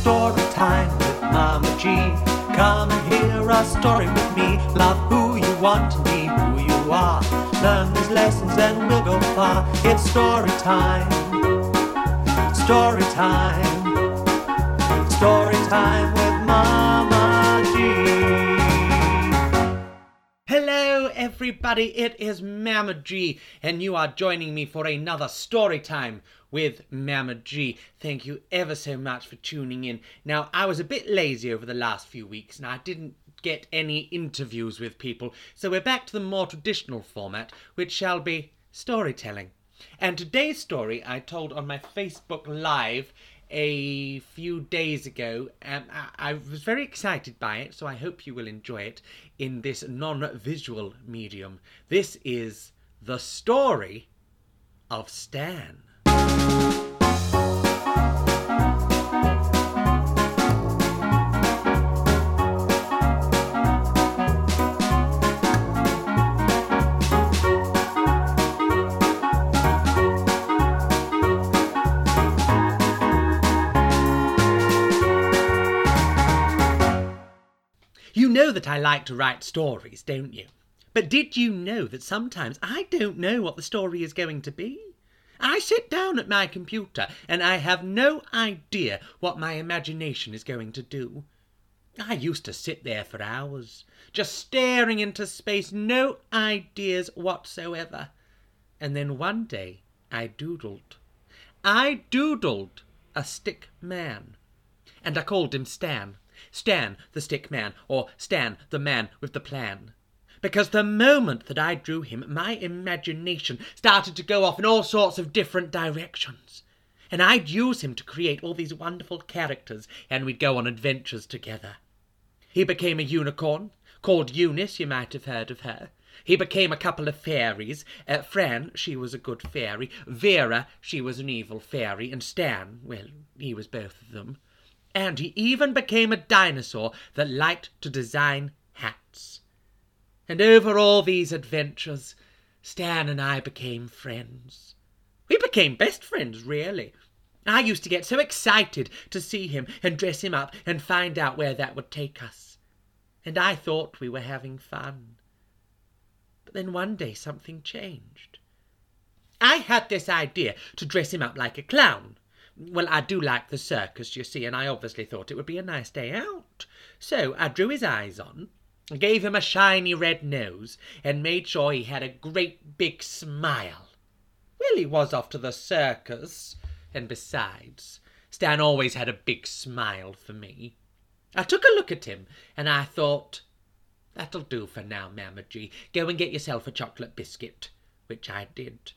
story time with Mama G. Come and hear a story with me. Love who you want to be, who you are. Learn these lessons and we'll go far. It's story time. Story time. Story time with Mama G. Hello, everybody. It is Mama G, and you are joining me for another story time with Mama G. Thank you ever so much for tuning in. Now, I was a bit lazy over the last few weeks, and I didn't get any interviews with people, so we're back to the more traditional format, which shall be storytelling. And today's story I told on my Facebook Live a few days ago. and I, I was very excited by it, so I hope you will enjoy it in this non visual medium. This is the story of Stan. You know that I like to write stories, don't you? But did you know that sometimes I don't know what the story is going to be? I sit down at my computer and I have no idea what my imagination is going to do. I used to sit there for hours, just staring into space, no ideas whatsoever. And then one day I doodled. I doodled a stick man. And I called him Stan. Stan the stick man, or Stan the man with the plan. Because the moment that I drew him, my imagination started to go off in all sorts of different directions. And I'd use him to create all these wonderful characters, and we'd go on adventures together. He became a unicorn, called Eunice, you might have heard of her. He became a couple of fairies. Uh, Fran, she was a good fairy. Vera, she was an evil fairy. And Stan, well, he was both of them. And he even became a dinosaur that liked to design hats. And over all these adventures, Stan and I became friends. We became best friends, really. I used to get so excited to see him and dress him up and find out where that would take us. And I thought we were having fun. But then one day something changed. I had this idea to dress him up like a clown. Well, I do like the circus, you see, and I obviously thought it would be a nice day out. So I drew his eyes on, gave him a shiny red nose, and made sure he had a great big smile. Well, he was off to the circus, and besides, Stan always had a big smile for me. I took a look at him, and I thought, that'll do for now, Mama G. Go and get yourself a chocolate biscuit, which I did.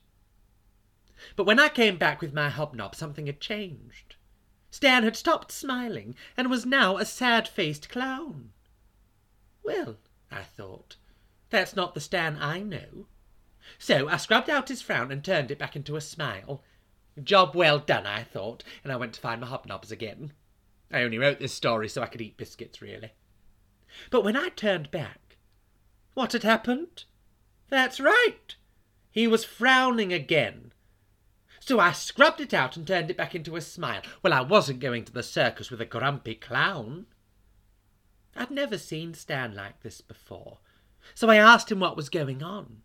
But when I came back with my hobnob, something had changed. Stan had stopped smiling and was now a sad faced clown. Well, I thought, that's not the Stan I know. So I scrubbed out his frown and turned it back into a smile. Job well done, I thought, and I went to find my hobnobs again. I only wrote this story so I could eat biscuits, really. But when I turned back, what had happened? That's right. He was frowning again. So I scrubbed it out and turned it back into a smile. Well, I wasn't going to the circus with a grumpy clown. I'd never seen Stan like this before, so I asked him what was going on.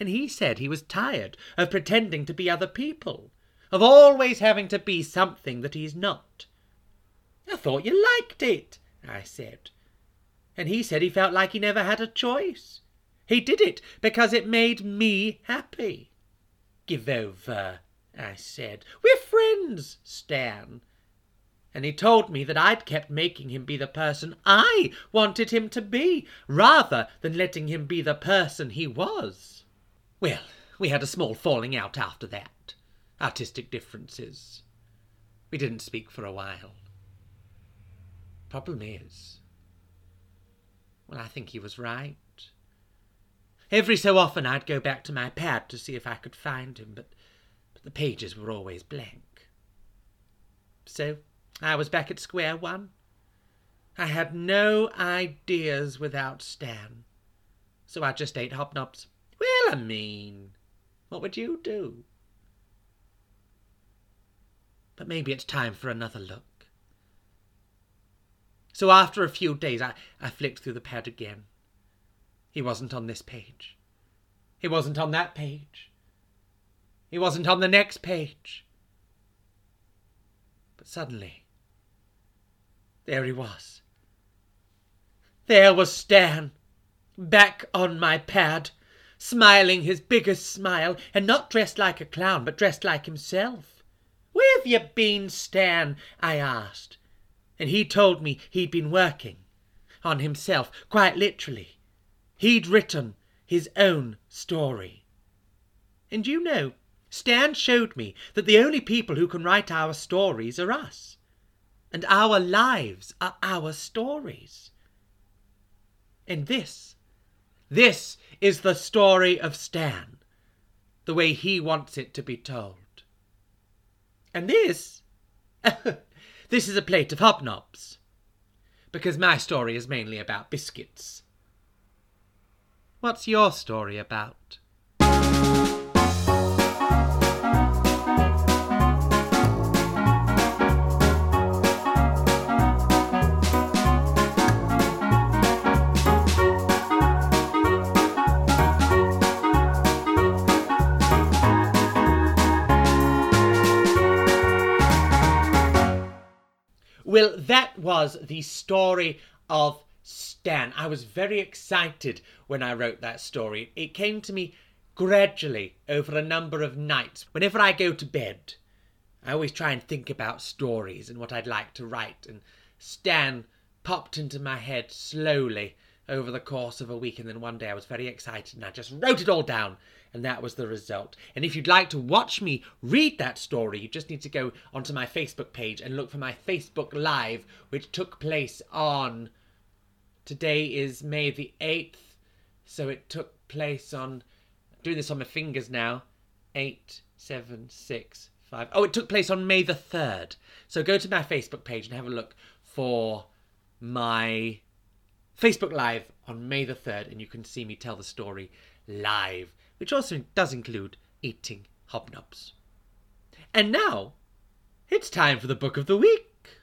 And he said he was tired of pretending to be other people, of always having to be something that he's not. I thought you liked it, I said. And he said he felt like he never had a choice. He did it because it made me happy. Give over, I said. We're friends, Stan. And he told me that I'd kept making him be the person I wanted him to be, rather than letting him be the person he was. Well, we had a small falling out after that. Artistic differences. We didn't speak for a while. Problem is, well, I think he was right. Every so often I'd go back to my pad to see if I could find him, but, but the pages were always blank. So I was back at square one. I had no ideas without Stan, so I just ate hobnobs. Well, I mean, what would you do? But maybe it's time for another look. So after a few days, I, I flicked through the pad again. He wasn't on this page. He wasn't on that page. He wasn't on the next page. But suddenly, there he was. There was Stan, back on my pad, smiling his biggest smile, and not dressed like a clown, but dressed like himself. Where have you been, Stan? I asked. And he told me he'd been working on himself, quite literally. He'd written his own story. And you know, Stan showed me that the only people who can write our stories are us. And our lives are our stories. And this, this is the story of Stan, the way he wants it to be told. And this, this is a plate of hobnobs, because my story is mainly about biscuits. What's your story about? Well, that was the story of Stan. I was very excited when I wrote that story. It came to me gradually over a number of nights. Whenever I go to bed, I always try and think about stories and what I'd like to write, and Stan popped into my head slowly over the course of a week, and then one day I was very excited and I just wrote it all down and that was the result. And if you'd like to watch me read that story, you just need to go onto my Facebook page and look for my Facebook Live, which took place on. Today is May the 8th, so it took place on. I'm doing this on my fingers now. 8, 7, 6, 5. Oh, it took place on May the 3rd. So go to my Facebook page and have a look for my Facebook Live on May the 3rd, and you can see me tell the story live which also does include eating hobnobs. And now, it's time for the book of the week.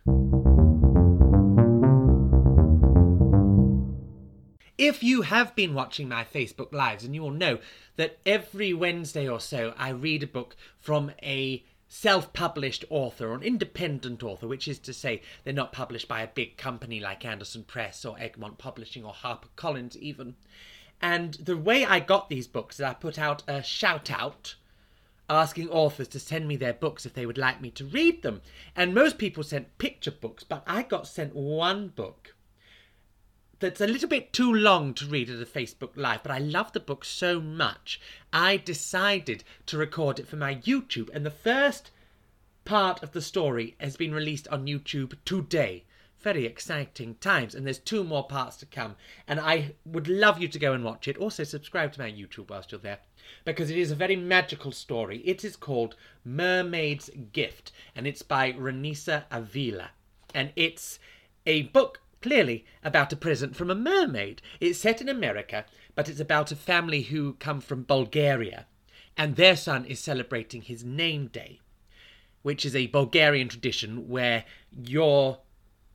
If you have been watching my Facebook Lives, and you will know that every Wednesday or so I read a book from a self published author or an independent author, which is to say they're not published by a big company like Andersen Press or Egmont Publishing or HarperCollins, even. And the way I got these books is I put out a shout out asking authors to send me their books if they would like me to read them. And most people sent picture books, but I got sent one book that's a little bit too long to read at a Facebook Live, but I love the book so much. I decided to record it for my YouTube, and the first part of the story has been released on YouTube today very exciting times. And there's two more parts to come. And I would love you to go and watch it. Also, subscribe to my YouTube whilst you're there because it is a very magical story. It is called Mermaid's Gift and it's by Ronesa Aveela. And it's a book clearly about a present from a mermaid. It's set in America, but it's about a family who come from Bulgaria. And their son is celebrating his name day, which is a Bulgarian tradition where your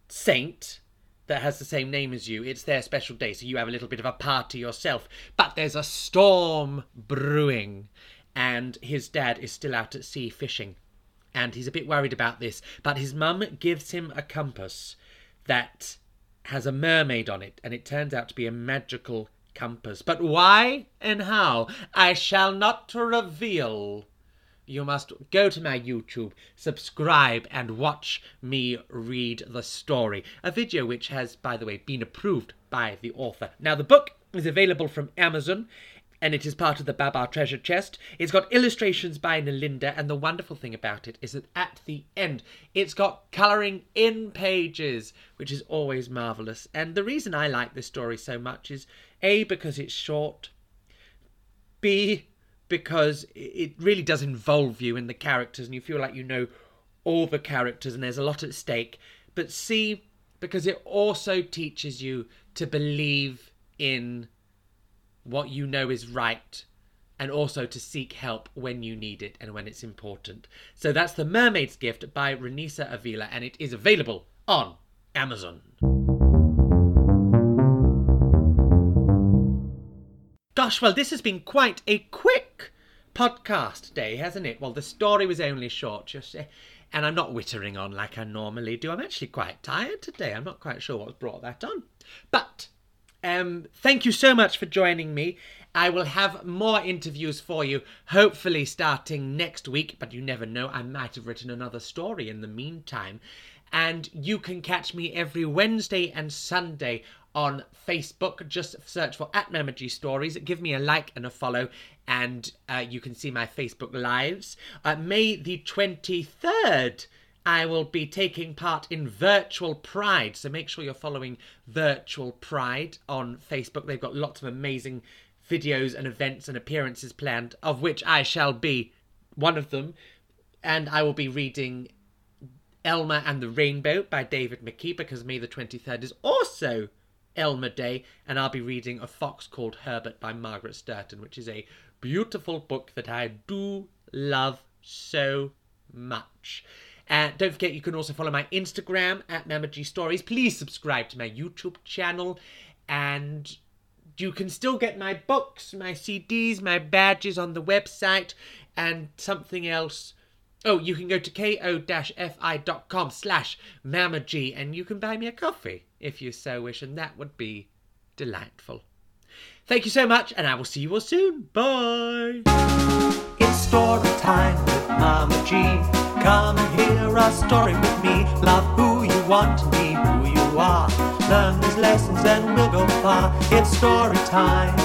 saint that has the same name as you. It's their special day, so you have a little bit of a party yourself. But there's a storm brewing, and his dad is still out at sea fishing. And he's a bit worried about this, but his mum gives him a compass that has a mermaid on it, and it turns out to be a magical compass. But why and how I shall not reveal you must go to my YouTube, subscribe, and watch me read the story. A video which has, by the way, been approved by the author. Now, the book is available from Amazon. And it is part of the Baba treasure chest. It's got illustrations by Nelinda, and the wonderful thing about it is that at the end, it's got colouring in pages, which is always marvellous. And the reason I like this story so much is A, because it's short, B, because it really does involve you in the characters and you feel like you know all the characters and there's a lot at stake. But C, because it also teaches you to believe in what you know is right and also to seek help when you need it and when it's important. So that's The Mermaid's Gift by Ronesa Aveela and it is available on Amazon. Gosh, well, this has been quite a quick podcast day, hasn't it? Well, the story was only short, just uh, and I'm not wittering on like I normally do. I'm actually quite tired today. I'm not quite sure what's brought that on. But um, thank you so much for joining me. I will have more interviews for you, hopefully starting next week, but you never know. I might have written another story in the meantime. And you can catch me every Wednesday and Sunday on Facebook. Just search for at Stories. Give me a like and a follow, and uh, you can see my Facebook lives. Uh, May the 23rd. I will be taking part in Virtual Pride. So make sure you're following Virtual Pride on Facebook. They've got lots of amazing videos and events and appearances planned, of which I shall be one of them. And I will be reading Elmer and the Rainbow by David McKee because May the 23rd is also Elmer Day. And I'll be reading A Fox Called Herbert by Margaret Sturton, which is a beautiful book that I do love so much. And uh, don't forget, you can also follow my Instagram at Mama G Stories. Please subscribe to my YouTube channel. And you can still get my books, my CDs, my badges on the website, and something else. Oh, you can go to ko-fi.com slash mamaG and you can buy me a coffee if you so wish, and that would be delightful. Thank you so much, and I will see you all soon. Bye! It's story time with Mama G. Come and hear a story with me. Love who you want to be, who you are. Learn these lessons and we'll go far. It's story time.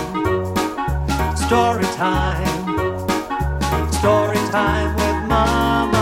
Story time. Story time with Mama